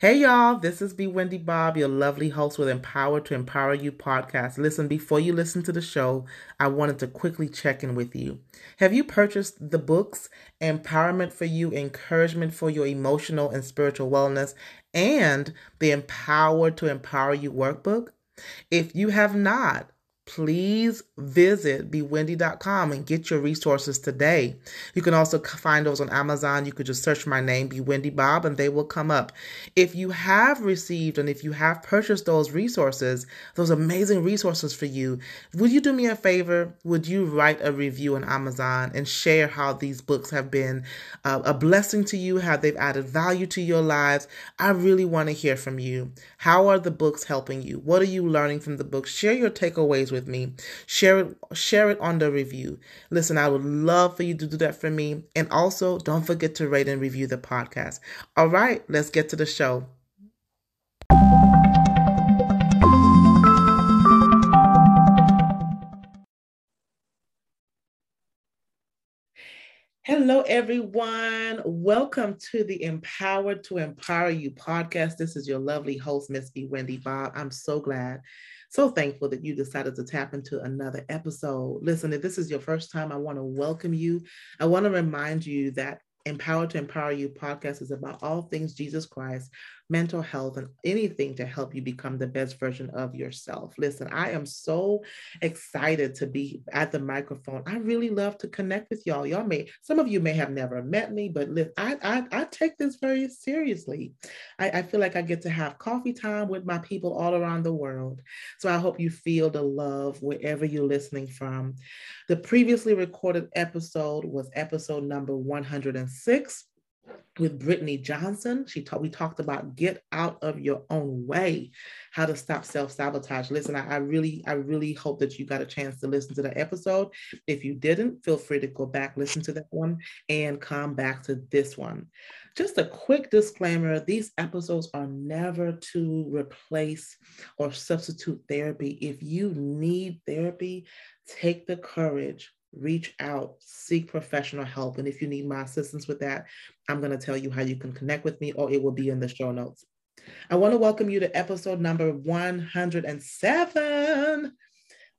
Hey y'all, this is B Wendy Bob, your lovely host with Empower to Empower You podcast. Listen, before you listen to the show, I wanted to quickly check in with you. Have you purchased the books Empowerment for You, Encouragement for Your Emotional and Spiritual Wellness, and the Empower to Empower You workbook? If you have not, please visit bewendy.com and get your resources today. You can also find those on Amazon. You could just search my name, Be Wendy Bob, and they will come up. If you have received and if you have purchased those resources, those amazing resources for you, would you do me a favor? Would you write a review on Amazon and share how these books have been uh, a blessing to you, how they've added value to your lives? I really want to hear from you. How are the books helping you? What are you learning from the books? Share your takeaways with me. Share it share it on the review. Listen, I would love for you to do that for me. And also, don't forget to rate and review the podcast. All right, let's get to the show. Hello, everyone. Welcome to the Empowered to Empower You podcast. This is your lovely host, Miss B. Wendy Bob. I'm so glad, so thankful that you decided to tap into another episode. Listen, if this is your first time, I want to welcome you. I want to remind you that Empower to Empower You podcast is about all things Jesus Christ, mental health, and anything to help you become the best version of yourself. Listen, I am so excited to be at the microphone. I really love to connect with y'all. Y'all may, some of you may have never met me, but listen, I, I, I take this very seriously. I, I feel like I get to have coffee time with my people all around the world. So I hope you feel the love wherever you're listening from. The previously recorded episode was episode number 106 with Brittany Johnson. She talked, we talked about get out of your own way, how to stop self-sabotage. Listen, I, I, really, I really hope that you got a chance to listen to the episode. If you didn't, feel free to go back, listen to that one, and come back to this one. Just a quick disclaimer, these episodes are never to replace or substitute therapy. If you need therapy, take the courage reach out, seek professional help. And if you need my assistance with that, I'm going to tell you how you can connect with me, or it will be in the show notes. I want to welcome you to episode number 107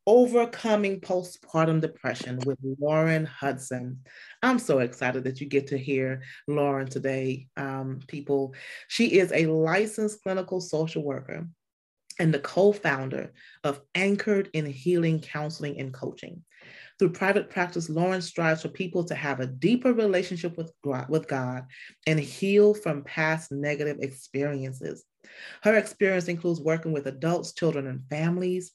Overcoming Postpartum Depression with Lauren Hudson. I'm so excited that you get to hear Lauren today, um, people. She is a licensed clinical social worker and the co founder of Anchored in Healing Counseling and Coaching. Through private practice, Lauren strives for people to have a deeper relationship with, with God and heal from past negative experiences. Her experience includes working with adults, children, and families.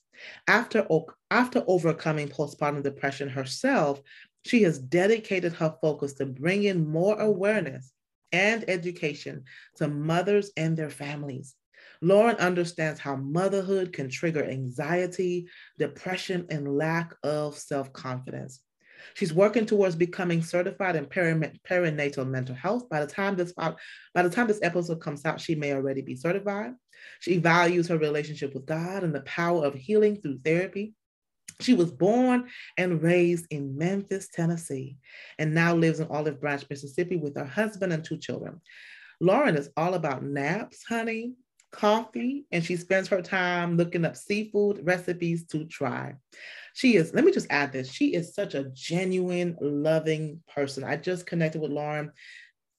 After, after overcoming postpartum depression herself, she has dedicated her focus to bringing more awareness and education to mothers and their families. Lauren understands how motherhood can trigger anxiety, depression, and lack of self confidence. She's working towards becoming certified in perinatal mental health. By the time this by the time this episode comes out, she may already be certified. She values her relationship with God and the power of healing through therapy. She was born and raised in Memphis, Tennessee, and now lives in Olive Branch, Mississippi with her husband and two children. Lauren is all about naps, honey, coffee and she spends her time looking up seafood recipes to try. She is, let me just add this, she is such a genuine, loving person. I just connected with Lauren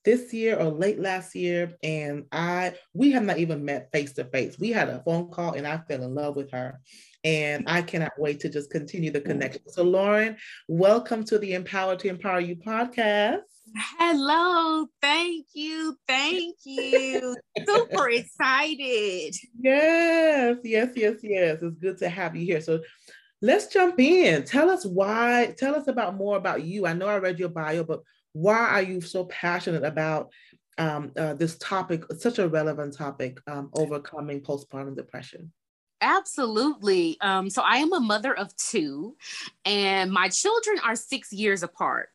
this year or late last year and I we have not even met face to face. We had a phone call and I fell in love with her. And I cannot wait to just continue the mm. connection. So Lauren, welcome to the Empower to Empower You podcast. Hello. Thank you. Thank you. Super excited. Yes, yes, yes, yes. It's good to have you here. So let's jump in. Tell us why, tell us about more about you. I know I read your bio, but why are you so passionate about um, uh, this topic, such a relevant topic, um, overcoming postpartum depression? Absolutely. Um, so I am a mother of two, and my children are six years apart.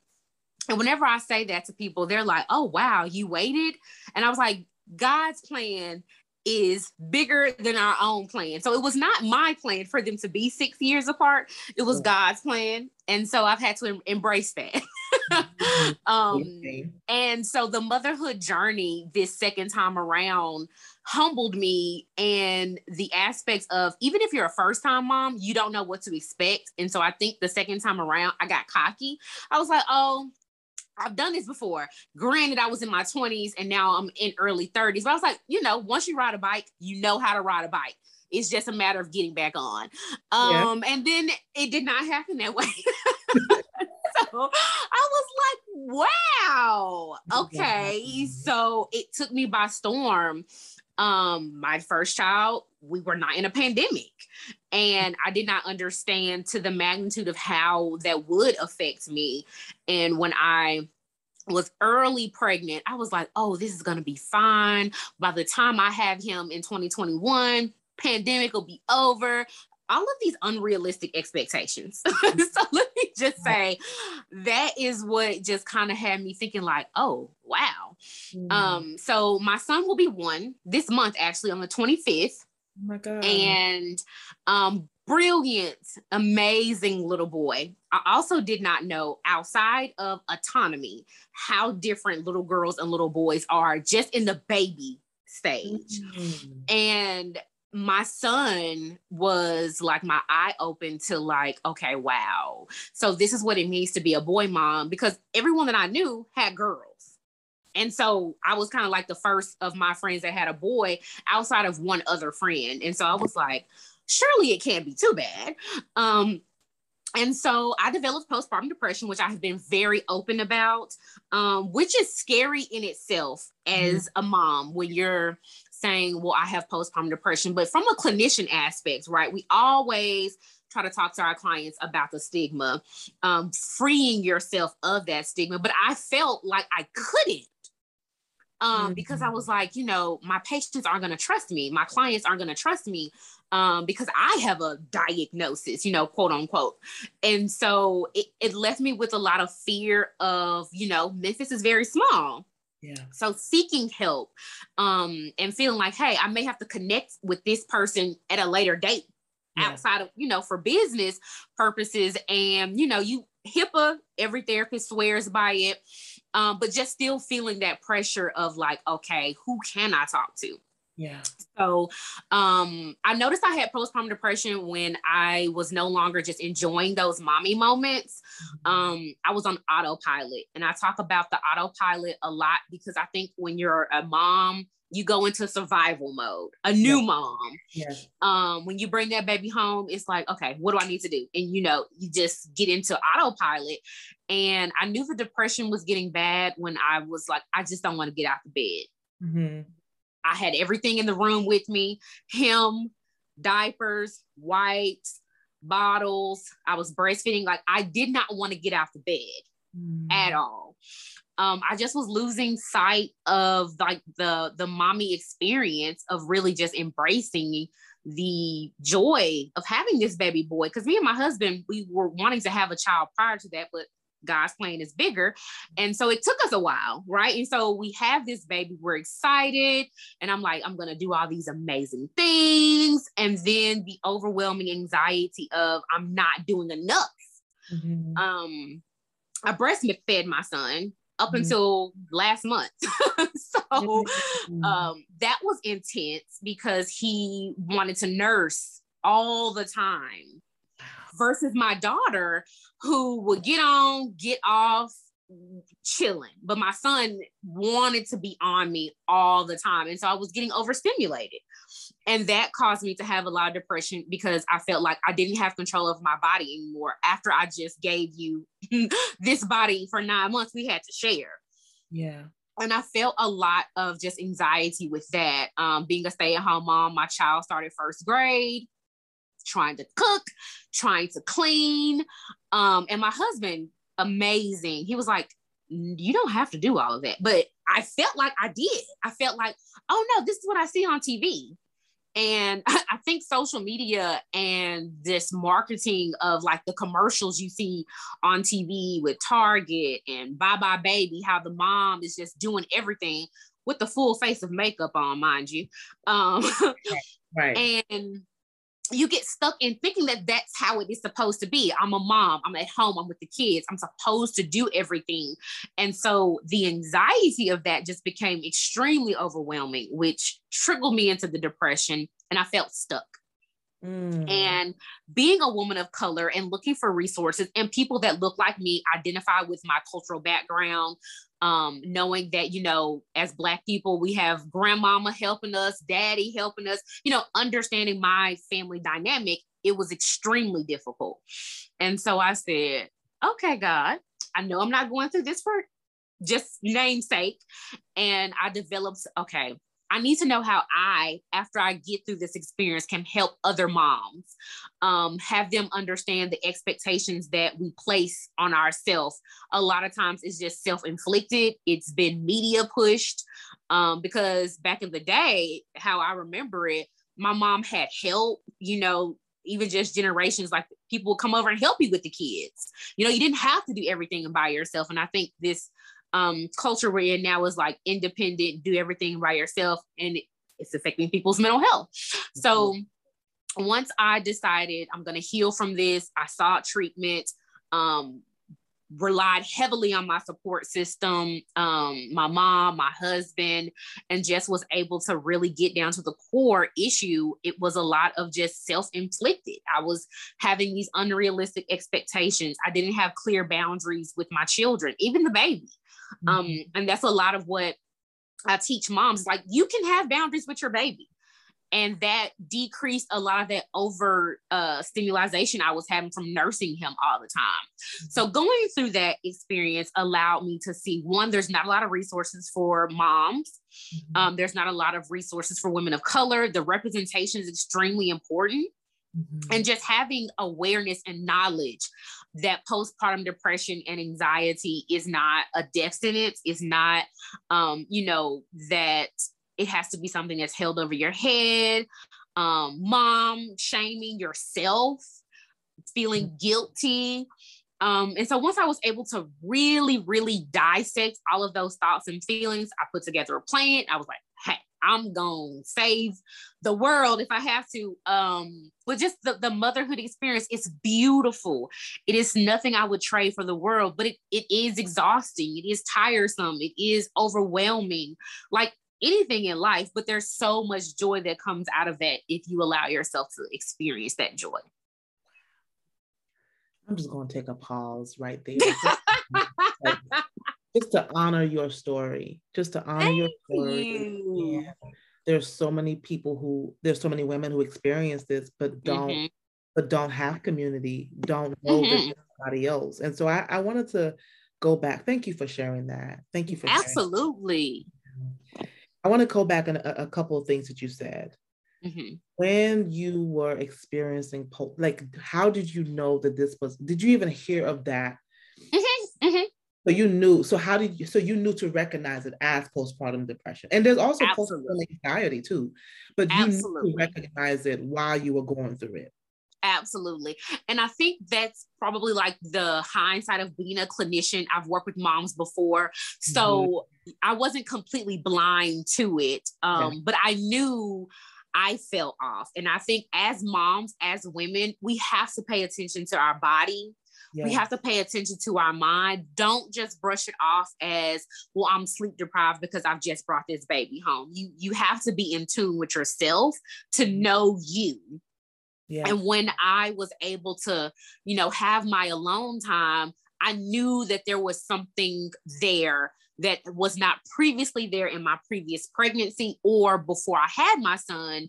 And whenever I say that to people, they're like, oh, wow, you waited. And I was like, God's plan is bigger than our own plan. So it was not my plan for them to be six years apart. It was God's plan. And so I've had to em- embrace that. um, and so the motherhood journey this second time around humbled me and the aspects of even if you're a first time mom, you don't know what to expect. And so I think the second time around, I got cocky. I was like, oh, I've done this before. Granted, I was in my 20s and now I'm in early 30s. But I was like, you know, once you ride a bike, you know how to ride a bike. It's just a matter of getting back on. Um, yeah. and then it did not happen that way. so I was like, wow, okay. So it took me by storm. Um, my first child, we were not in a pandemic. And I did not understand to the magnitude of how that would affect me. And when I was early pregnant, I was like, oh, this is going to be fine. By the time I have him in 2021, pandemic will be over all of these unrealistic expectations. so let me just say that is what just kind of had me thinking like, oh, wow. Mm. Um so my son will be 1 this month actually on the 25th. Oh my god. And um brilliant, amazing little boy. I also did not know outside of autonomy how different little girls and little boys are just in the baby stage. Mm. And my son was like my eye open to like okay wow so this is what it means to be a boy mom because everyone that i knew had girls and so i was kind of like the first of my friends that had a boy outside of one other friend and so i was like surely it can't be too bad um and so I developed postpartum depression, which I have been very open about, um, which is scary in itself as mm-hmm. a mom when you're saying, well, I have postpartum depression, but from a clinician aspect, right? We always try to talk to our clients about the stigma, um, freeing yourself of that stigma. But I felt like I couldn't. Um, mm-hmm. because I was like, you know, my patients aren't going to trust me. My clients aren't going to trust me um, because I have a diagnosis, you know, quote unquote. And so it, it left me with a lot of fear of, you know, Memphis is very small. Yeah. So seeking help um, and feeling like, hey, I may have to connect with this person at a later date yeah. outside of, you know, for business purposes. And, you know, you HIPAA, every therapist swears by it. Um, but just still feeling that pressure of like, okay, who can I talk to? Yeah. So um, I noticed I had postpartum depression when I was no longer just enjoying those mommy moments. Mm-hmm. Um, I was on autopilot. And I talk about the autopilot a lot because I think when you're a mom, you go into survival mode, a new yes. mom. Yes. Um, when you bring that baby home, it's like, okay, what do I need to do? And you know, you just get into autopilot. And I knew the depression was getting bad when I was like, I just don't want to get out of bed. Mm-hmm. I had everything in the room with me him, diapers, wipes, bottles. I was breastfeeding. Like I did not want to get out of bed mm. at all. Um, I just was losing sight of like the the mommy experience of really just embracing the joy of having this baby boy. Because me and my husband, we were wanting to have a child prior to that, but God's plan is bigger. And so it took us a while, right? And so we have this baby, we're excited. And I'm like, I'm going to do all these amazing things. And then the overwhelming anxiety of I'm not doing enough. Mm-hmm. Um, I breastfed my son up mm-hmm. until last month. so mm-hmm. um, that was intense because he wanted to nurse all the time versus my daughter who would get on, get off, chilling. But my son wanted to be on me all the time. And so I was getting overstimulated. And that caused me to have a lot of depression because I felt like I didn't have control of my body anymore after I just gave you this body for nine months we had to share. Yeah. And I felt a lot of just anxiety with that. Um, being a stay at home mom, my child started first grade trying to cook, trying to clean. Um, and my husband, amazing. He was like, you don't have to do all of that. But I felt like I did. I felt like, oh no, this is what I see on TV. And I think social media and this marketing of like the commercials you see on TV with Target and buybuy BABY, how the mom is just doing everything with the full face of makeup on, mind you. Um, right. And you get stuck in thinking that that's how it is supposed to be. I'm a mom, I'm at home, I'm with the kids, I'm supposed to do everything. And so the anxiety of that just became extremely overwhelming, which trickled me into the depression and I felt stuck. Mm. And being a woman of color and looking for resources and people that look like me, identify with my cultural background, um, knowing that, you know, as Black people, we have grandmama helping us, daddy helping us, you know, understanding my family dynamic, it was extremely difficult. And so I said, okay, God, I know I'm not going through this for just namesake. And I developed, okay, I need to know how I, after I get through this experience, can help other moms, um, have them understand the expectations that we place on ourselves. A lot of times it's just self inflicted, it's been media pushed. Um, because back in the day, how I remember it, my mom had help, you know, even just generations like people come over and help you with the kids. You know, you didn't have to do everything by yourself. And I think this um, culture we're in now is like independent, do everything by yourself, and it's affecting people's mental health. So mm-hmm. once I decided I'm going to heal from this, I sought treatment. Um, relied heavily on my support system, um, my mom, my husband, and just was able to really get down to the core issue. It was a lot of just self inflicted. I was having these unrealistic expectations. I didn't have clear boundaries with my children, even the baby. Um, mm-hmm. and that's a lot of what I teach moms like you can have boundaries with your baby. And that decreased a lot of that over uh, stimulation I was having from nursing him all the time. So, going through that experience allowed me to see one, there's not a lot of resources for moms. Mm-hmm. Um, there's not a lot of resources for women of color. The representation is extremely important. Mm-hmm. And just having awareness and knowledge that postpartum depression and anxiety is not a death sentence, is not, um, you know, that it has to be something that's held over your head. Um, mom shaming yourself, feeling mm-hmm. guilty. Um, and so once I was able to really, really dissect all of those thoughts and feelings, I put together a plan. I was like, hey, I'm gonna save the world if I have to. Um, but just the, the motherhood experience, it's beautiful. It is nothing I would trade for the world, but it, it is exhausting, it is tiresome, it is overwhelming, like anything in life, but there's so much joy that comes out of that if you allow yourself to experience that joy. I'm just gonna take a pause right there. just to honor your story, just to honor Thank your story. You. Yeah. There's so many people who there's so many women who experience this, but don't mm-hmm. but don't have community, don't know mm-hmm. anybody else. And so I, I wanted to go back. Thank you for sharing that. Thank you for absolutely. I want to go back on a, a couple of things that you said. Mm-hmm. When you were experiencing like, how did you know that this was? Did you even hear of that? Mm-hmm. Mm-hmm. So you knew. So how did you? So you knew to recognize it as postpartum depression, and there's also Absolutely. postpartum anxiety too. But you Absolutely. knew to recognize it while you were going through it. Absolutely. And I think that's probably like the hindsight of being a clinician. I've worked with moms before. So mm-hmm. I wasn't completely blind to it. Um, yeah. But I knew I fell off. And I think as moms, as women, we have to pay attention to our body yeah. We have to pay attention to our mind. Don't just brush it off as, well, I'm sleep deprived because I've just brought this baby home. You you have to be in tune with yourself to know you. Yeah. And when I was able to, you know, have my alone time, I knew that there was something there that was not previously there in my previous pregnancy or before I had my son.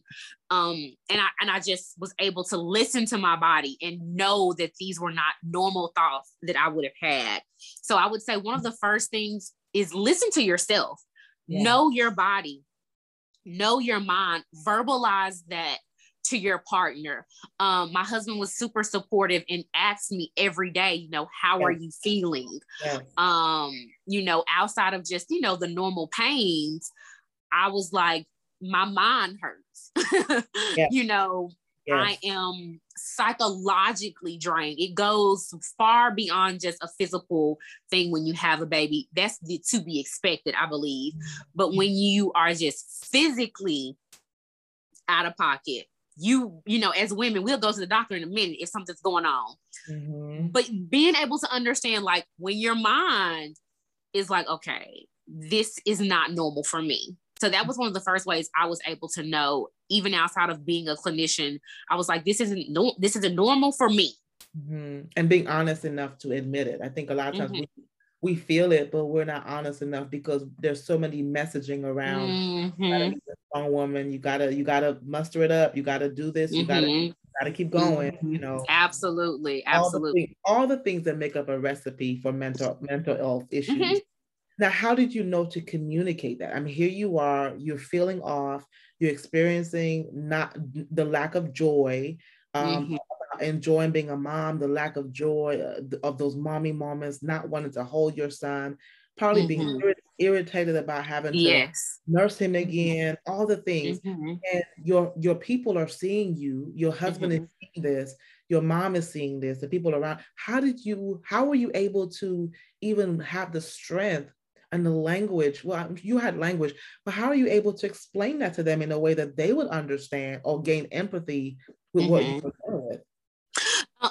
Um, and I and I just was able to listen to my body and know that these were not normal thoughts that I would have had. So I would say one of the first things is listen to yourself, yeah. know your body, know your mind, verbalize that to your partner. Um, my husband was super supportive and asked me every day, you know, how yes. are you feeling? Yes. Um, you know, outside of just, you know, the normal pains, I was like, my mind hurts. yes. You know, I am psychologically drained. It goes far beyond just a physical thing when you have a baby. That's the, to be expected, I believe. But when you are just physically out of pocket, you, you know, as women, we'll go to the doctor in a minute if something's going on. Mm-hmm. But being able to understand, like, when your mind is like, okay, this is not normal for me. So that was one of the first ways I was able to know, even outside of being a clinician, I was like, this isn't no, this isn't normal for me. Mm-hmm. And being honest enough to admit it. I think a lot of times mm-hmm. we we feel it, but we're not honest enough because there's so many messaging around. Mm-hmm. strong woman, you gotta you gotta muster it up. You gotta do this. You gotta mm-hmm. you gotta keep going. You know, absolutely, absolutely. All the, all the, things that make up a recipe for mental mental health issues. Mm-hmm. Now, how did you know to communicate that? I mean, here you are. You're feeling off. You're experiencing not the lack of joy. Um, mm-hmm enjoying being a mom, the lack of joy uh, of those mommy moments, not wanting to hold your son, probably mm-hmm. being ir- irritated about having to yes. nurse him mm-hmm. again, all the things. Mm-hmm. And your your people are seeing you, your husband mm-hmm. is seeing this, your mom is seeing this, the people around. How did you, how were you able to even have the strength and the language? Well, you had language, but how are you able to explain that to them in a way that they would understand or gain empathy with what you were with? Um,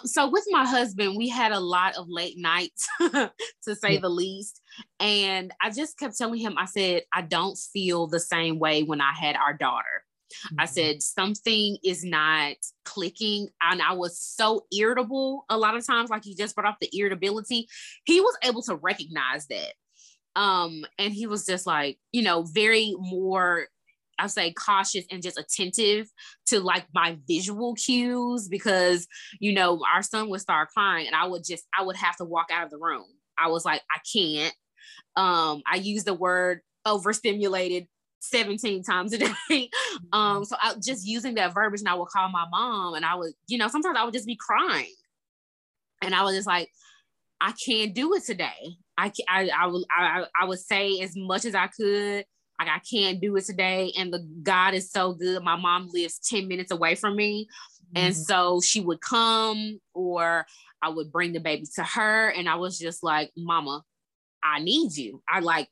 so with my husband, we had a lot of late nights, to say yeah. the least. And I just kept telling him, I said, I don't feel the same way when I had our daughter. Mm-hmm. I said something is not clicking, and I was so irritable a lot of times. Like you just brought up the irritability, he was able to recognize that, um, and he was just like, you know, very more I say cautious and just attentive to like my visual cues because you know our son would start crying and I would just I would have to walk out of the room. I was like I can't. Um, I use the word overstimulated 17 times a day. um, so I just using that verbiage and I would call my mom and I would, you know, sometimes I would just be crying. And I was just like, I can't do it today. I, I, I, would, I, I would say as much as I could like I can't do it today. And the God is so good. My mom lives 10 minutes away from me. Mm-hmm. And so she would come or I would bring the baby to her. And I was just like, Mama, I need you. I like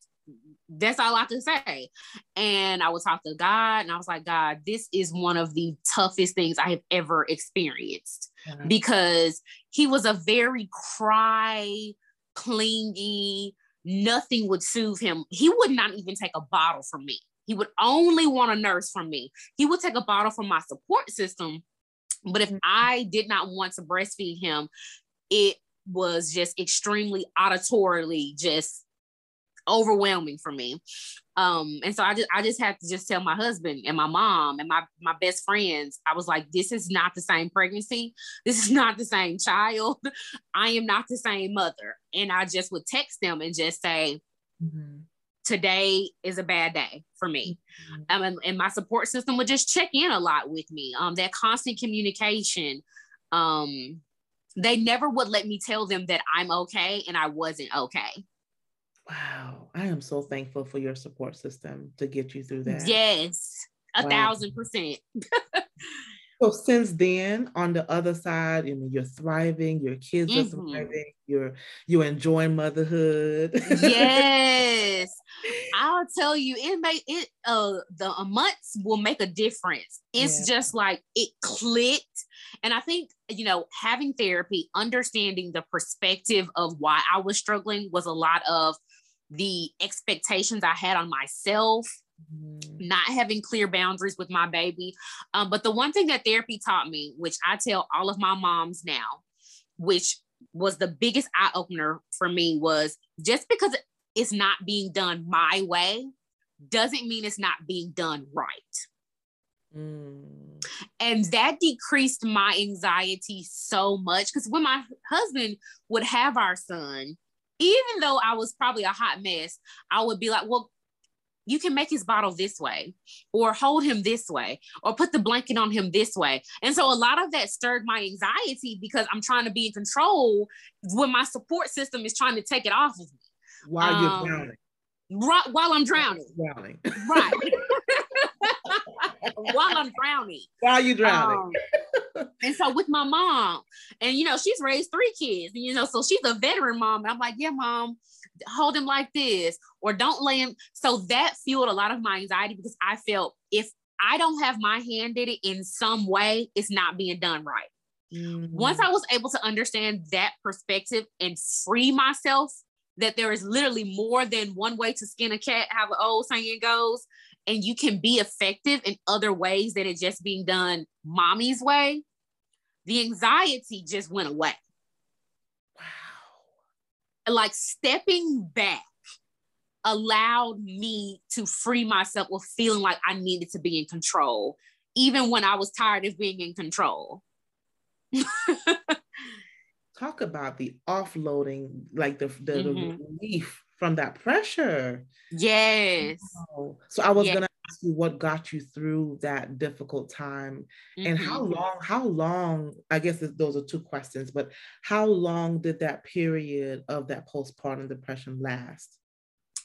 that's all I could say. And I would talk to God and I was like, God, this is one of the toughest things I have ever experienced mm-hmm. because he was a very cry, clingy, nothing would soothe him. He would not even take a bottle from me. He would only want a nurse from me. He would take a bottle from my support system. But if mm-hmm. I did not want to breastfeed him, it was just extremely auditorily just overwhelming for me. Um, and so I just I just had to just tell my husband and my mom and my my best friends, I was like, this is not the same pregnancy, this is not the same child, I am not the same mother. And I just would text them and just say, mm-hmm. today is a bad day for me. Mm-hmm. Um, and, and, my support system would just check in a lot with me. Um, that constant communication. Um, they never would let me tell them that I'm okay and I wasn't okay. Wow. I am so thankful for your support system to get you through that. Yes, a wow. thousand percent. so since then, on the other side, I mean, you're thriving, your kids mm-hmm. are thriving, you're you're enjoying motherhood. yes. I'll tell you, it may it uh the months will make a difference. It's yeah. just like it clicked. And I think, you know, having therapy, understanding the perspective of why I was struggling was a lot of the expectations I had on myself, mm-hmm. not having clear boundaries with my baby. Um, but the one thing that therapy taught me, which I tell all of my moms now, which was the biggest eye opener for me, was just because it's not being done my way doesn't mean it's not being done right. Mm. And that decreased my anxiety so much because when my husband would have our son, even though I was probably a hot mess, I would be like, well, you can make his bottle this way, or hold him this way, or put the blanket on him this way. And so a lot of that stirred my anxiety because I'm trying to be in control when my support system is trying to take it off of me. While um, you're drowning. Right, while I'm drowning. Drowning. Right. while I'm drowning. While you drowning. Um, and so with my mom, and you know, she's raised three kids, and you know, so she's a veteran mom. And I'm like, yeah, mom, hold him like this, or don't lay him. So that fueled a lot of my anxiety because I felt if I don't have my hand in it in some way, it's not being done right. Mm-hmm. Once I was able to understand that perspective and free myself, that there is literally more than one way to skin a cat, how the old saying goes, and you can be effective in other ways than it just being done mommy's way, the anxiety just went away. Wow. Like stepping back allowed me to free myself of feeling like I needed to be in control, even when I was tired of being in control. Talk about the offloading, like the, the, mm-hmm. the relief from that pressure. Yes. So I was yes. gonna ask you what got you through that difficult time mm-hmm. and how mm-hmm. long, how long, I guess those are two questions, but how long did that period of that postpartum depression last?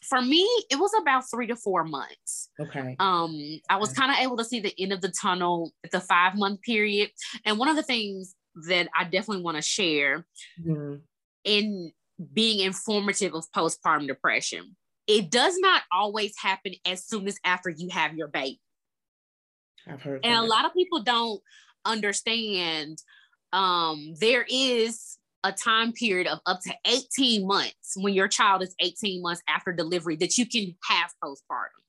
for me, it was about three to four months. Okay. Um, I was kind of able to see the end of the tunnel at the five month period. And one of the things that I definitely want to share mm-hmm. in being informative of postpartum depression, it does not always happen as soon as after you have your baby. I've heard. And that. a lot of people don't understand um, there is a time period of up to 18 months when your child is 18 months after delivery that you can have postpartum.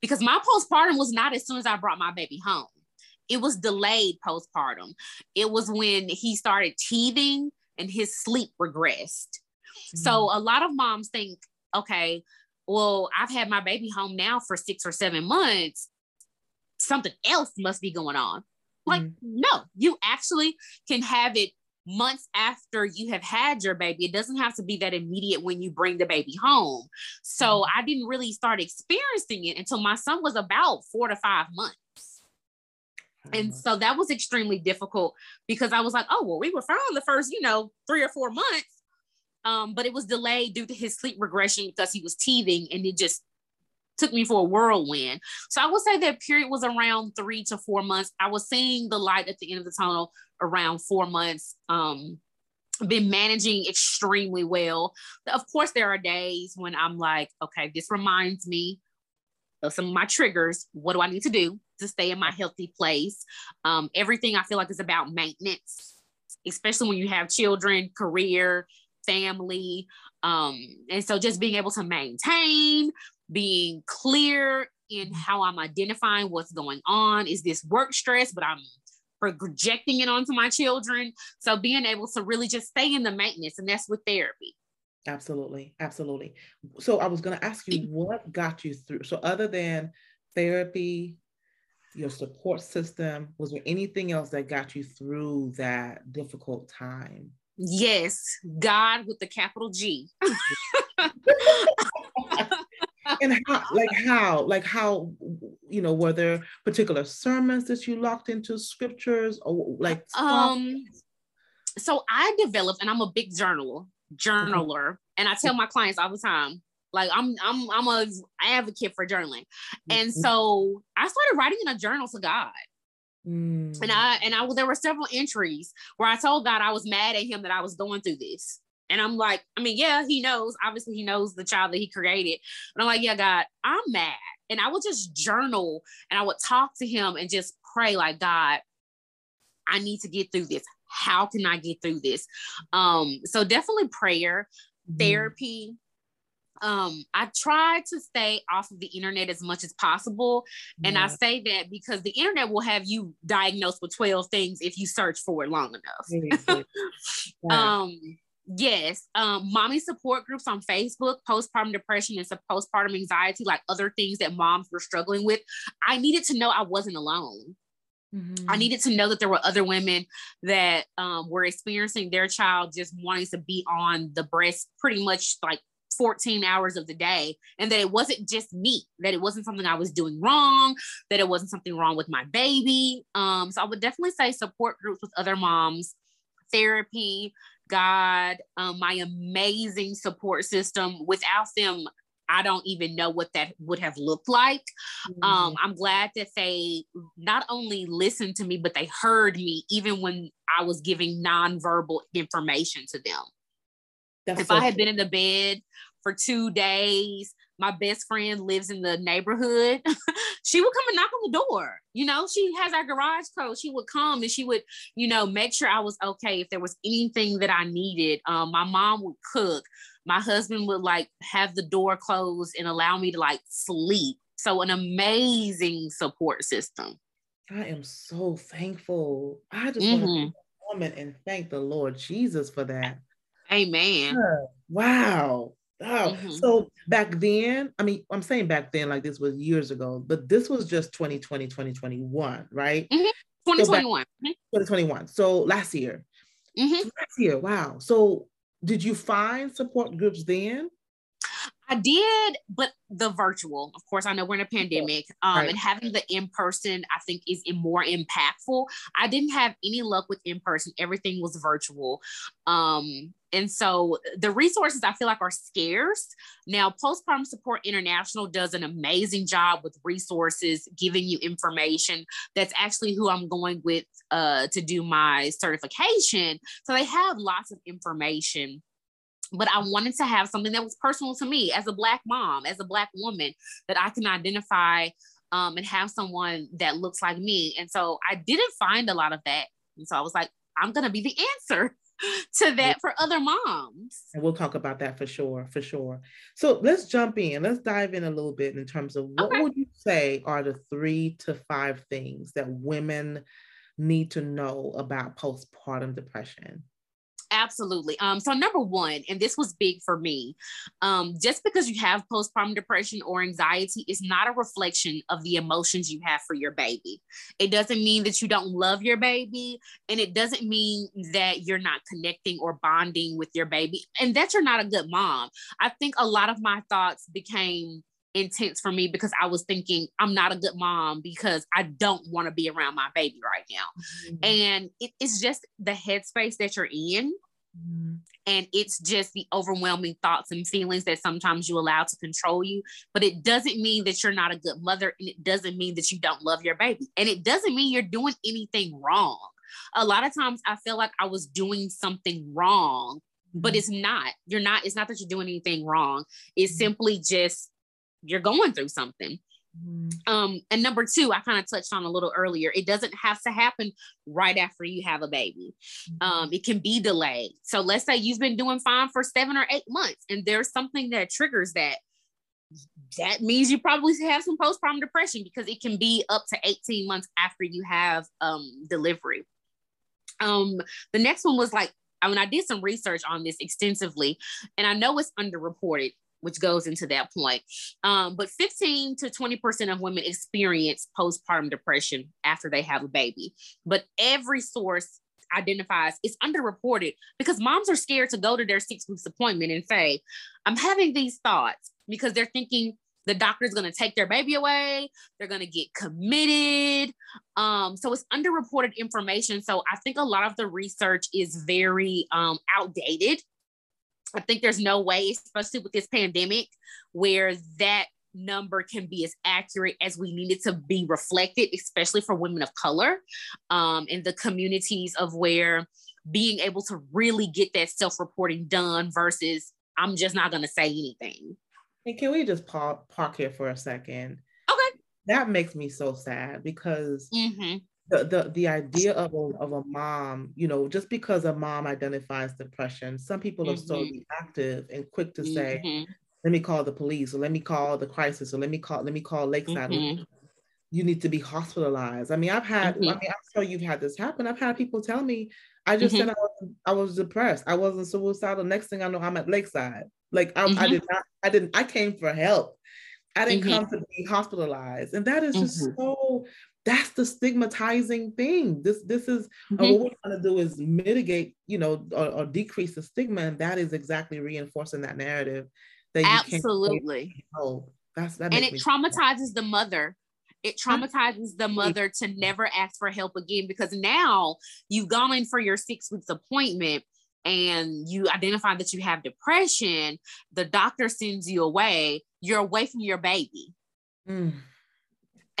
Because my postpartum was not as soon as I brought my baby home. It was delayed postpartum. It was when he started teething and his sleep regressed. Mm-hmm. So a lot of moms think, okay, well, I've had my baby home now for six or seven months. Something else must be going on. Like, mm-hmm. no, you actually can have it months after you have had your baby. It doesn't have to be that immediate when you bring the baby home. So mm-hmm. I didn't really start experiencing it until my son was about four to five months. And so that was extremely difficult because I was like, oh, well, we were fine the first, you know, three or four months. Um, but it was delayed due to his sleep regression because he was teething and it just took me for a whirlwind. So I would say that period was around three to four months. I was seeing the light at the end of the tunnel around four months. Um, been managing extremely well. Of course, there are days when I'm like, okay, this reminds me of some of my triggers. What do I need to do to stay in my healthy place? Um, everything I feel like is about maintenance, especially when you have children, career, family. Um, and so just being able to maintain, being clear in how I'm identifying what's going on. Is this work stress, but I'm projecting it onto my children. So being able to really just stay in the maintenance, and that's with therapy. Absolutely. Absolutely. So I was going to ask you what got you through. So, other than therapy, your support system, was there anything else that got you through that difficult time? Yes, God with the capital G. and how like how like how you know were there particular sermons that you locked into scriptures or like um so i developed and i'm a big journal journaler and i tell my clients all the time like i'm i'm i'm a advocate for journaling and mm-hmm. so i started writing in a journal to god mm. and i and i there were several entries where i told god i was mad at him that i was going through this and I'm like, I mean, yeah, he knows. Obviously, he knows the child that he created. But I'm like, yeah, God, I'm mad. And I would just journal and I would talk to him and just pray, like, God, I need to get through this. How can I get through this? Um, so definitely prayer, mm-hmm. therapy. Um, I try to stay off of the internet as much as possible. And yeah. I say that because the internet will have you diagnosed with 12 things if you search for it long enough. yeah. um Yes, um, mommy support groups on Facebook, postpartum depression and postpartum anxiety, like other things that moms were struggling with. I needed to know I wasn't alone. Mm-hmm. I needed to know that there were other women that um, were experiencing their child just wanting to be on the breast pretty much like 14 hours of the day and that it wasn't just me that it wasn't something i was doing wrong that it wasn't something wrong with my baby um, so i would definitely say support groups with other moms therapy God, um, my amazing support system. Without them, I don't even know what that would have looked like. Mm-hmm. Um, I'm glad that they not only listened to me, but they heard me even when I was giving nonverbal information to them. That's if so I had been in the bed for two days, my best friend lives in the neighborhood, she would come and knock on the door. You know, she has our garage code. She would come and she would, you know, make sure I was okay. If there was anything that I needed, um, my mom would cook. My husband would like have the door closed and allow me to like sleep. So an amazing support system. I am so thankful. I just mm-hmm. want to woman and thank the Lord Jesus for that. Amen. Wow. Wow. Mm-hmm. So back then, I mean, I'm saying back then, like this was years ago, but this was just 2020, 2021, right? Mm-hmm. 2021. So 2021. So last year. Mm-hmm. So last year. Wow. So did you find support groups then? I did, but the virtual, of course, I know we're in a pandemic, um, right. and having the in person, I think, is more impactful. I didn't have any luck with in person; everything was virtual, um, and so the resources I feel like are scarce. Now, Postpartum Support International does an amazing job with resources, giving you information. That's actually who I'm going with uh, to do my certification. So they have lots of information but I wanted to have something that was personal to me as a Black mom, as a Black woman, that I can identify um, and have someone that looks like me. And so I didn't find a lot of that. And so I was like, I'm going to be the answer to that for other moms. And we'll talk about that for sure, for sure. So let's jump in. Let's dive in a little bit in terms of what okay. would you say are the three to five things that women need to know about postpartum depression? Absolutely. Um, so number one, and this was big for me, um, just because you have postpartum depression or anxiety is not a reflection of the emotions you have for your baby. It doesn't mean that you don't love your baby, and it doesn't mean that you're not connecting or bonding with your baby, and that you're not a good mom. I think a lot of my thoughts became intense for me because I was thinking I'm not a good mom because I don't want to be around my baby right now. Mm-hmm. And it, it's just the headspace that you're in. Mm-hmm. And it's just the overwhelming thoughts and feelings that sometimes you allow to control you. But it doesn't mean that you're not a good mother. And it doesn't mean that you don't love your baby. And it doesn't mean you're doing anything wrong. A lot of times I feel like I was doing something wrong, but mm-hmm. it's not. You're not, it's not that you're doing anything wrong. It's mm-hmm. simply just you're going through something. Mm-hmm. Um, and number two, I kind of touched on a little earlier. It doesn't have to happen right after you have a baby. Mm-hmm. Um, it can be delayed. So let's say you've been doing fine for seven or eight months, and there's something that triggers that. That means you probably have some postpartum depression because it can be up to 18 months after you have um, delivery. Um, the next one was like, I mean, I did some research on this extensively, and I know it's underreported which goes into that point. Um, but 15 to 20% of women experience postpartum depression after they have a baby. But every source identifies it's underreported because moms are scared to go to their six weeks appointment and say, I'm having these thoughts because they're thinking the doctor's going to take their baby away they're going to get committed um, so it's underreported information so i think a lot of the research is very um, outdated I think there's no way, especially with this pandemic, where that number can be as accurate as we need it to be reflected, especially for women of color um, in the communities of where being able to really get that self-reporting done versus I'm just not going to say anything. And can we just park, park here for a second? Okay. That makes me so sad because mm-hmm the, the the idea of a, of a mom you know just because a mom identifies depression some people mm-hmm. are so mm-hmm. reactive and quick to say mm-hmm. let me call the police or let me call the crisis or let me call let me call lakeside mm-hmm. you need to be hospitalized i mean i've had i mm-hmm. mean i'm sure you've had this happen i've had people tell me i just said mm-hmm. I was, I was depressed i wasn't suicidal next thing i know i'm at lakeside like I, I did not i didn't i came for help I didn't come to be hospitalized. And that is just so that's the stigmatizing thing. This this is uh, mm-hmm. what we're trying to do is mitigate, you know, or, or, decrease the stigma, and that is exactly reinforcing that narrative. That absolutely. Oh, that's that. And it traumatizes the mother. It traumatizes the mother to never ask for help again because now you've gone in for your six weeks appointment and you identify that you have depression. The doctor sends you away. You're away from your baby. Mm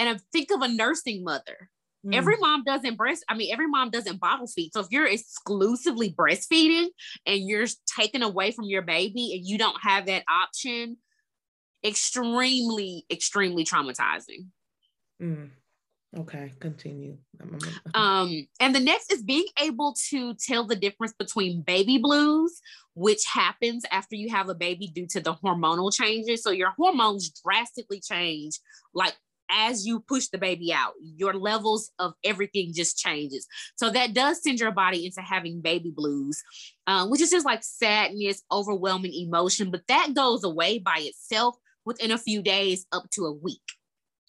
and think of a nursing mother. Mm. Every mom doesn't breast, I mean, every mom doesn't bottle feed. So if you're exclusively breastfeeding and you're taken away from your baby and you don't have that option, extremely, extremely traumatizing. Mm. Okay, continue. um, and the next is being able to tell the difference between baby blues, which happens after you have a baby due to the hormonal changes. So your hormones drastically change, like as you push the baby out, your levels of everything just changes. So that does send your body into having baby blues, um, which is just like sadness, overwhelming emotion, but that goes away by itself within a few days up to a week.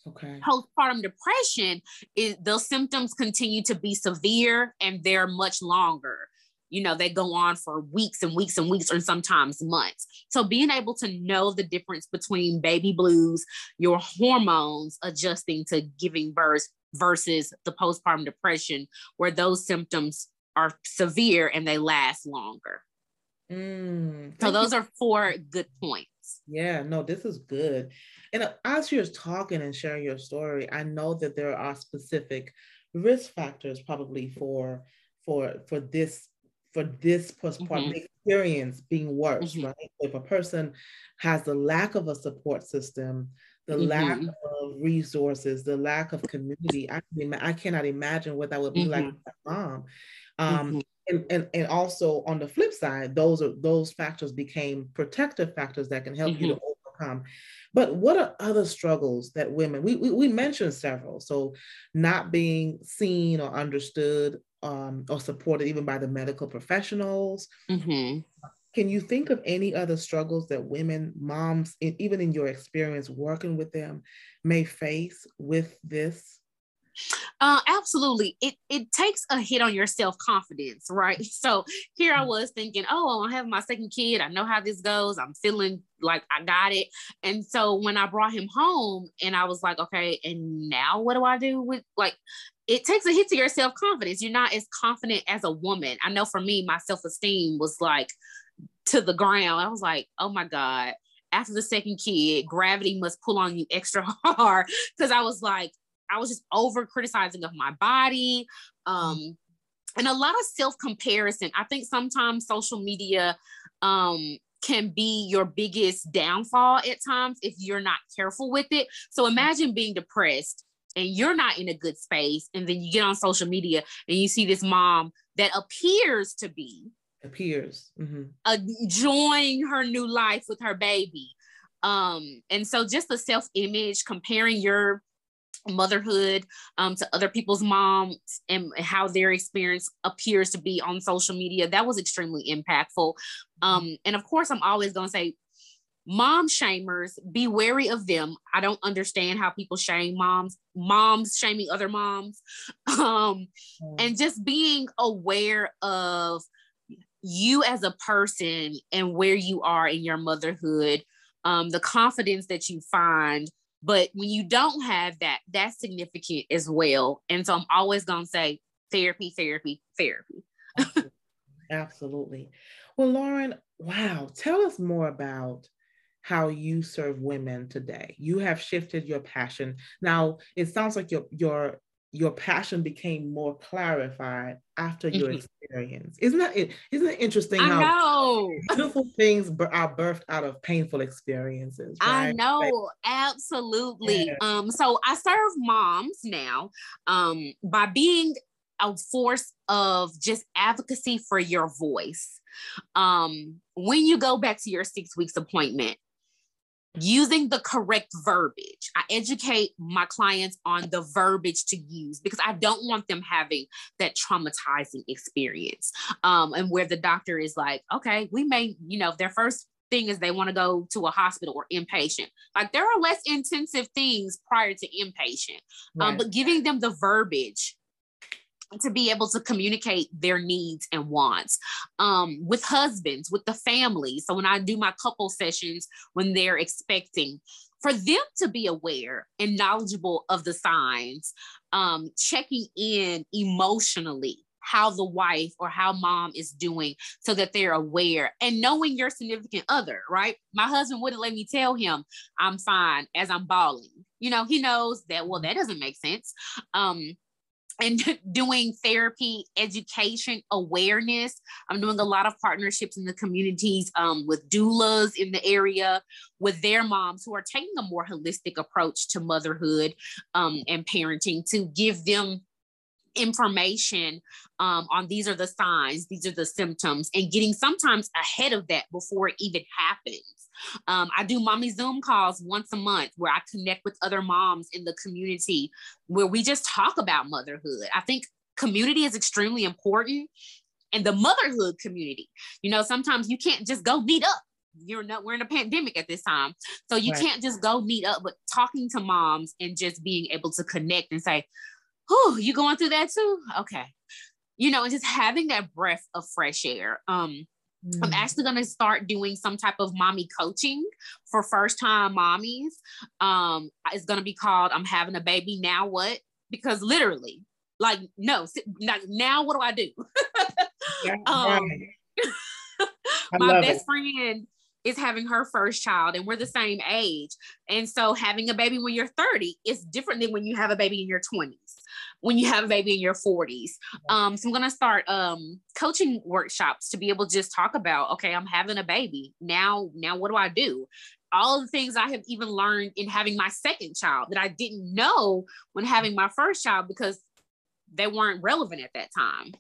Okay. Postpartum depression is the symptoms continue to be severe and they're much longer. You know, they go on for weeks and weeks and weeks, or sometimes months. So, being able to know the difference between baby blues, your hormones adjusting to giving birth versus the postpartum depression, where those symptoms are severe and they last longer. Mm, so, those are four good points. Yeah, no, this is good. And uh, as you're talking and sharing your story, I know that there are specific risk factors probably for for for this for this postpartum mm-hmm. experience being worse, mm-hmm. right? If a person has the lack of a support system, the mm-hmm. lack of resources, the lack of community, I, I cannot imagine what that would be like mm-hmm. mom. Um, mm-hmm and, and, and also on the flip side, those are those factors became protective factors that can help mm-hmm. you to overcome. But what are other struggles that women we, we, we mentioned several. So not being seen or understood um, or supported even by the medical professionals. Mm-hmm. Can you think of any other struggles that women, moms, even in your experience working with them, may face with this? Uh, absolutely. It it takes a hit on your self confidence, right? So here I mm. was thinking, oh, I'm having my second kid. I know how this goes. I'm feeling like I got it. And so when I brought him home, and I was like, okay, and now what do I do with like? It takes a hit to your self confidence. You're not as confident as a woman. I know for me, my self esteem was like to the ground. I was like, oh my god. After the second kid, gravity must pull on you extra hard because I was like, I was just over criticizing of my body. Um, and a lot of self comparison. I think sometimes social media um, can be your biggest downfall at times if you're not careful with it. So imagine being depressed and you're not in a good space, and then you get on social media and you see this mom that appears to be appears mm-hmm. enjoying her new life with her baby. Um, and so just the self image, comparing your motherhood um, to other people's moms and how their experience appears to be on social media. That was extremely impactful. Um, and of course i'm always going to say mom shamers be wary of them. I don't understand how people shame moms moms shaming other moms. Um, mm. and just being aware of you as a person and where you are in your motherhood um, the confidence that you find but when you don't have that, that's significant as well. And so I'm always going to say therapy, therapy, therapy. Absolutely. Well, Lauren, wow, tell us more about how you serve women today. You have shifted your passion. Now, it sounds like your your your passion became more clarified after your mm-hmm. experience. Isn't that it? Isn't it interesting I how know. beautiful things are birthed out of painful experiences? Right? I know, absolutely. Yeah. Um, so I serve moms now um, by being a force of just advocacy for your voice. Um, when you go back to your six weeks appointment, using the correct verbiage. I educate my clients on the verbiage to use because I don't want them having that traumatizing experience. Um, and where the doctor is like, okay, we may, you know, their first thing is they want to go to a hospital or inpatient. Like there are less intensive things prior to inpatient, um, right. um, but giving them the verbiage to be able to communicate their needs and wants um, with husbands, with the family. So when I do my couple sessions when they're expecting, for them to be aware and knowledgeable of the signs, um, checking in emotionally how the wife or how mom is doing so that they're aware and knowing your significant other, right? My husband wouldn't let me tell him I'm fine as I'm bawling. You know, he knows that, well, that doesn't make sense. Um, and doing therapy education awareness i'm doing a lot of partnerships in the communities um, with doulas in the area with their moms who are taking a more holistic approach to motherhood um, and parenting to give them information um, on these are the signs, these are the symptoms, and getting sometimes ahead of that before it even happens. Um, I do mommy Zoom calls once a month where I connect with other moms in the community where we just talk about motherhood. I think community is extremely important and the motherhood community. You know, sometimes you can't just go meet up. You're not, we're in a pandemic at this time. So you right. can't just go meet up, but talking to moms and just being able to connect and say, oh, you going through that too? Okay. You know, and just having that breath of fresh air. Um, mm. I'm actually going to start doing some type of mommy coaching for first time mommies. Um, it's going to be called I'm having a baby now what? Because literally, like, no, like, now what do I do? yeah, um, my best it. friend is having her first child and we're the same age. And so having a baby when you're 30 is different than when you have a baby in your 20s, when you have a baby in your 40s. Um, so I'm gonna start um, coaching workshops to be able to just talk about, okay, I'm having a baby. Now, now what do I do? All the things I have even learned in having my second child that I didn't know when having my first child because they weren't relevant at that time.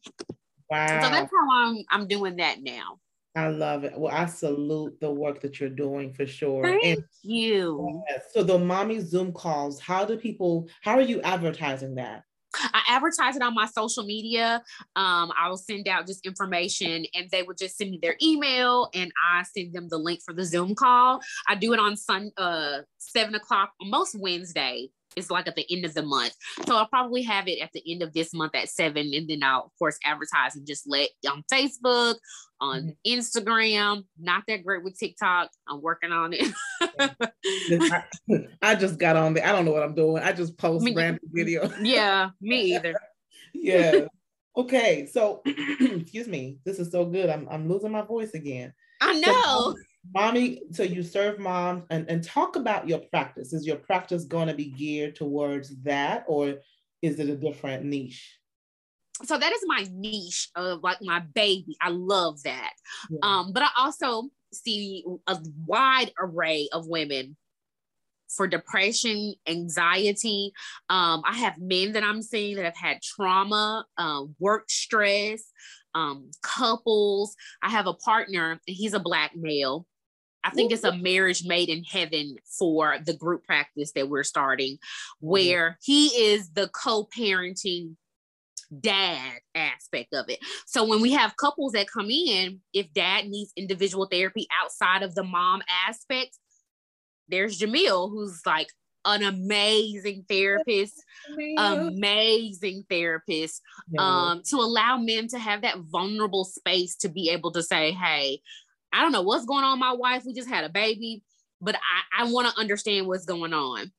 Wow. So that's how I'm I'm doing that now. I love it. Well, I salute the work that you're doing for sure. Thank and, you. so the mommy Zoom calls, how do people, how are you advertising that? I advertise it on my social media. Um, I will send out just information and they would just send me their email and I send them the link for the Zoom call. I do it on Sun uh seven o'clock most Wednesday is like at the end of the month. So I'll probably have it at the end of this month at seven. And then I'll of course advertise and just let on Facebook, on mm-hmm. Instagram. Not that great with TikTok. I'm working on it. I, I, just got on there. I don't know what I'm doing. I just post me, random video. yeah, me either. yeah. Okay. So excuse me. This is so good. I'm I'm losing my voice again. I know. So, mommy so you serve moms and, and talk about your practice is your practice going to be geared towards that or is it a different niche so that is my niche of like my baby i love that yeah. um but i also see a wide array of women for depression, anxiety. Um, I have men that I'm seeing that have had trauma, uh, work stress, um, couples. I have a partner, and he's a black male. I think it's a marriage made in heaven for the group practice that we're starting, where he is the co parenting dad aspect of it. So when we have couples that come in, if dad needs individual therapy outside of the mom aspect, there's Jamil, who's like an amazing therapist, amazing therapist, um, to allow men to have that vulnerable space to be able to say, hey, I don't know what's going on, my wife. We just had a baby, but I, I want to understand what's going on.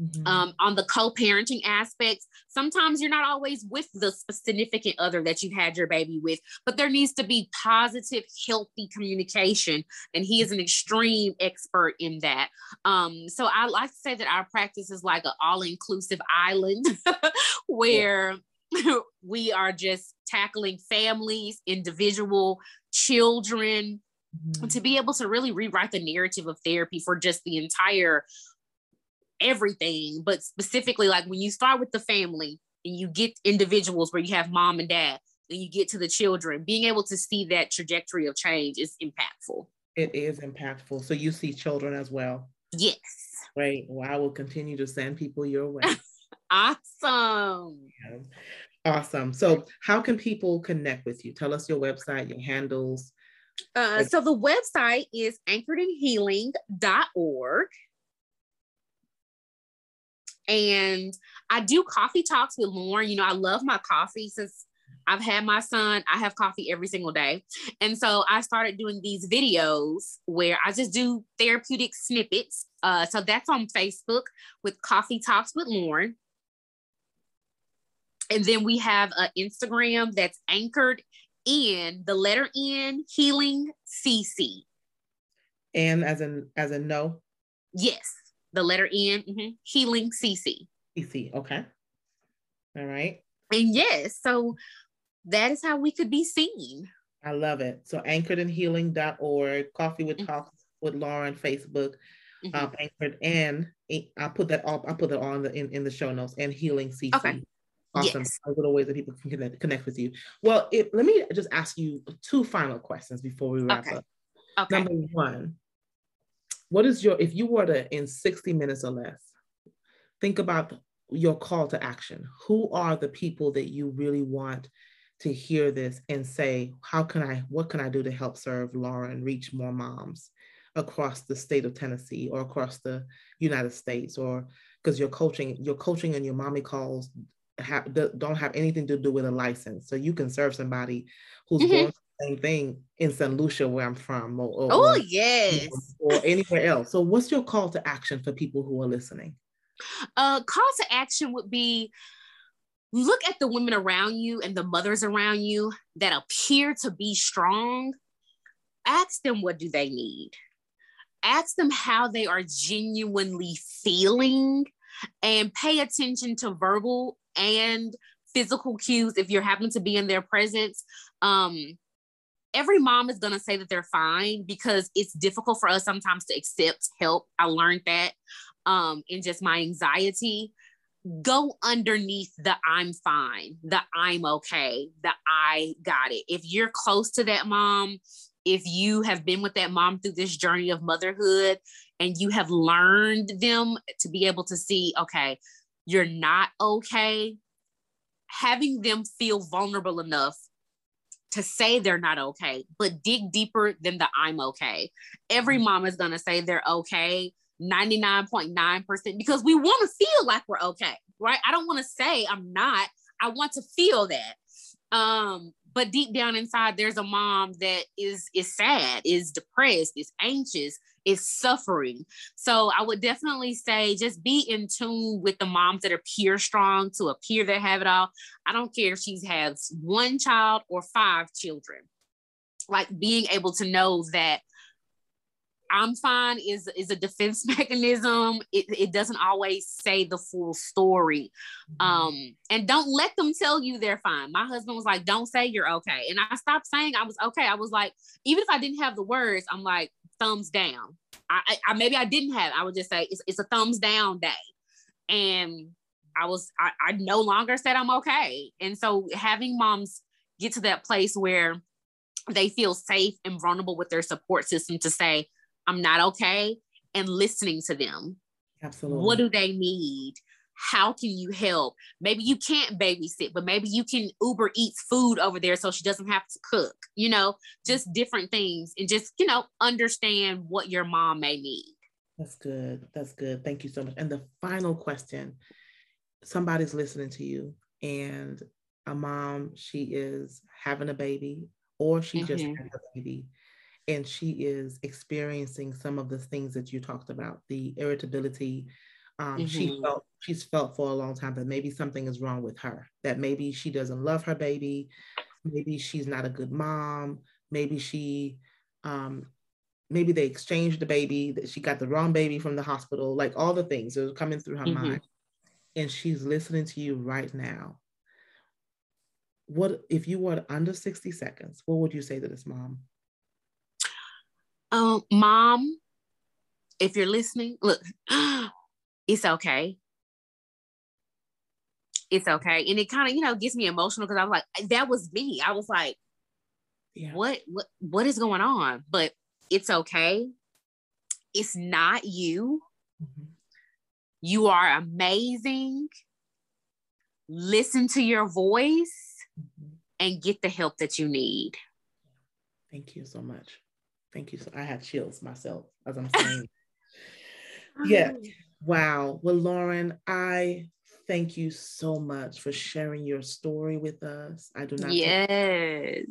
Mm-hmm. Um, on the co-parenting aspects, sometimes you're not always with the significant other that you've had your baby with, but there needs to be positive, healthy communication, and he is an extreme expert in that. Um, so I like to say that our practice is like an all-inclusive island where we are just tackling families, individual children, mm-hmm. to be able to really rewrite the narrative of therapy for just the entire everything, but specifically like when you start with the family and you get individuals where you have mom and dad and you get to the children, being able to see that trajectory of change is impactful. It is impactful. So you see children as well. Yes. Great. Well, I will continue to send people your way. awesome. Yeah. Awesome. So, how can people connect with you? Tell us your website, your handles, uh, so the website is anchoredinhealing.org. And I do coffee talks with Lauren. You know, I love my coffee since I've had my son. I have coffee every single day. And so I started doing these videos where I just do therapeutic snippets. Uh, so that's on Facebook with Coffee Talks with Lauren. And then we have an Instagram that's anchored N, the letter N, healing CC. And as in as a no? Yes, the letter N, mm-hmm, healing CC. CC, okay. All right. And yes, so that is how we could be seen. I love it. So anchoredinhealing.org, coffee with mm-hmm. talk with Lauren, Facebook, mm-hmm. um, anchored and I'll put that all I'll put that on the in, in the show notes and healing CC. Okay. Awesome. Yes. Little ways that people can connect, connect with you. Well, it, let me just ask you two final questions before we wrap okay. up. Okay. Number one, what is your if you were to in 60 minutes or less think about your call to action who are the people that you really want to hear this and say how can i what can i do to help serve Laura and reach more moms across the state of tennessee or across the united states or because your coaching your coaching and your mommy calls have, don't have anything to do with a license so you can serve somebody who's mm-hmm. going same thing in St. Lucia, where I'm from, or, or oh yes, or anywhere else. So, what's your call to action for people who are listening? Uh, call to action would be look at the women around you and the mothers around you that appear to be strong. Ask them what do they need. Ask them how they are genuinely feeling, and pay attention to verbal and physical cues if you're having to be in their presence. Um, every mom is going to say that they're fine because it's difficult for us sometimes to accept help. I learned that um, in just my anxiety. Go underneath the I'm fine, the I'm okay, the I got it. If you're close to that mom, if you have been with that mom through this journey of motherhood and you have learned them to be able to see, okay, you're not okay, having them feel vulnerable enough to say they're not okay, but dig deeper than the I'm okay. Every mm-hmm. mom is going to say they're okay 99.9% because we want to feel like we're okay, right? I don't want to say I'm not. I want to feel that. Um, but deep down inside, there's a mom that is is sad, is depressed, is anxious, is suffering. So I would definitely say just be in tune with the moms that appear strong to appear that have it all. I don't care if she has one child or five children. Like being able to know that I'm fine is is a defense mechanism. It, it doesn't always say the full story. Mm-hmm. Um, and don't let them tell you they're fine. My husband was like, don't say you're okay. And I stopped saying I was okay. I was like, even if I didn't have the words, I'm like, thumbs down. I, I maybe I didn't have. I would just say it's, it's a thumbs down day, and I was I, I no longer said I'm okay. And so having moms get to that place where they feel safe and vulnerable with their support system to say I'm not okay, and listening to them. Absolutely. What do they need? How can you help? Maybe you can't babysit, but maybe you can Uber Eats food over there so she doesn't have to cook, you know, just different things and just, you know, understand what your mom may need. That's good. That's good. Thank you so much. And the final question somebody's listening to you and a mom, she is having a baby or she mm-hmm. just had a baby and she is experiencing some of the things that you talked about the irritability um, mm-hmm. She felt she's felt for a long time that maybe something is wrong with her. That maybe she doesn't love her baby. Maybe she's not a good mom. Maybe she, um, maybe they exchanged the baby. That she got the wrong baby from the hospital. Like all the things that was coming through her mm-hmm. mind, and she's listening to you right now. What if you were under sixty seconds? What would you say to this mom? Um, mom, if you're listening, look, it's okay. It's okay. And it kind of, you know, gets me emotional because I was like, that was me. I was like, yeah. what, what, what is going on? But it's okay. It's not you. Mm-hmm. You are amazing. Listen to your voice mm-hmm. and get the help that you need. Thank you so much. Thank you. So I had chills myself as I'm saying. yeah. Wow. Well, Lauren, I thank you so much for sharing your story with us. I do not. Yes.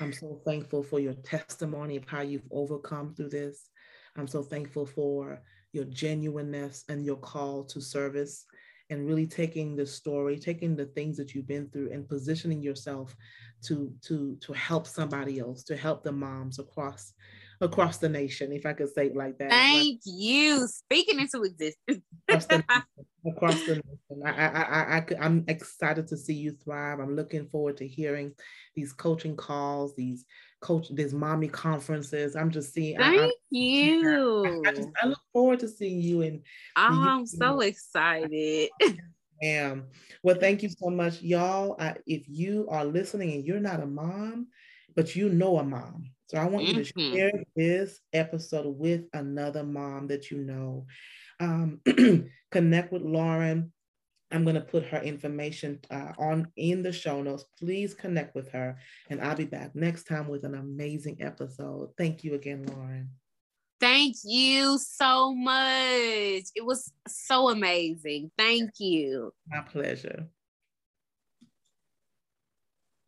I'm so thankful for your testimony of how you've overcome through this. I'm so thankful for your genuineness and your call to service and really taking the story, taking the things that you've been through and positioning yourself to, to, to help somebody else, to help the moms across across the nation, if I could say it like that. Thank you. Speaking into existence. across the nation. Across the nation. I, I, I, I, I'm excited to see you thrive. I'm looking forward to hearing these coaching calls, these coach, these mommy conferences. I'm just seeing. Thank I, you. I, just, I, look forward to seeing you and. Oh, I'm so excited. I am. Well, thank you so much, y'all. I, if you are listening and you're not a mom, but you know a mom, so I want mm-hmm. you to mm-hmm. share this episode with another mom that you know. Um, connect with Lauren. I'm going to put her information uh, on in the show notes. Please connect with her, and I'll be back next time with an amazing episode. Thank you again, Lauren. Thank you so much. It was so amazing. Thank you. My pleasure.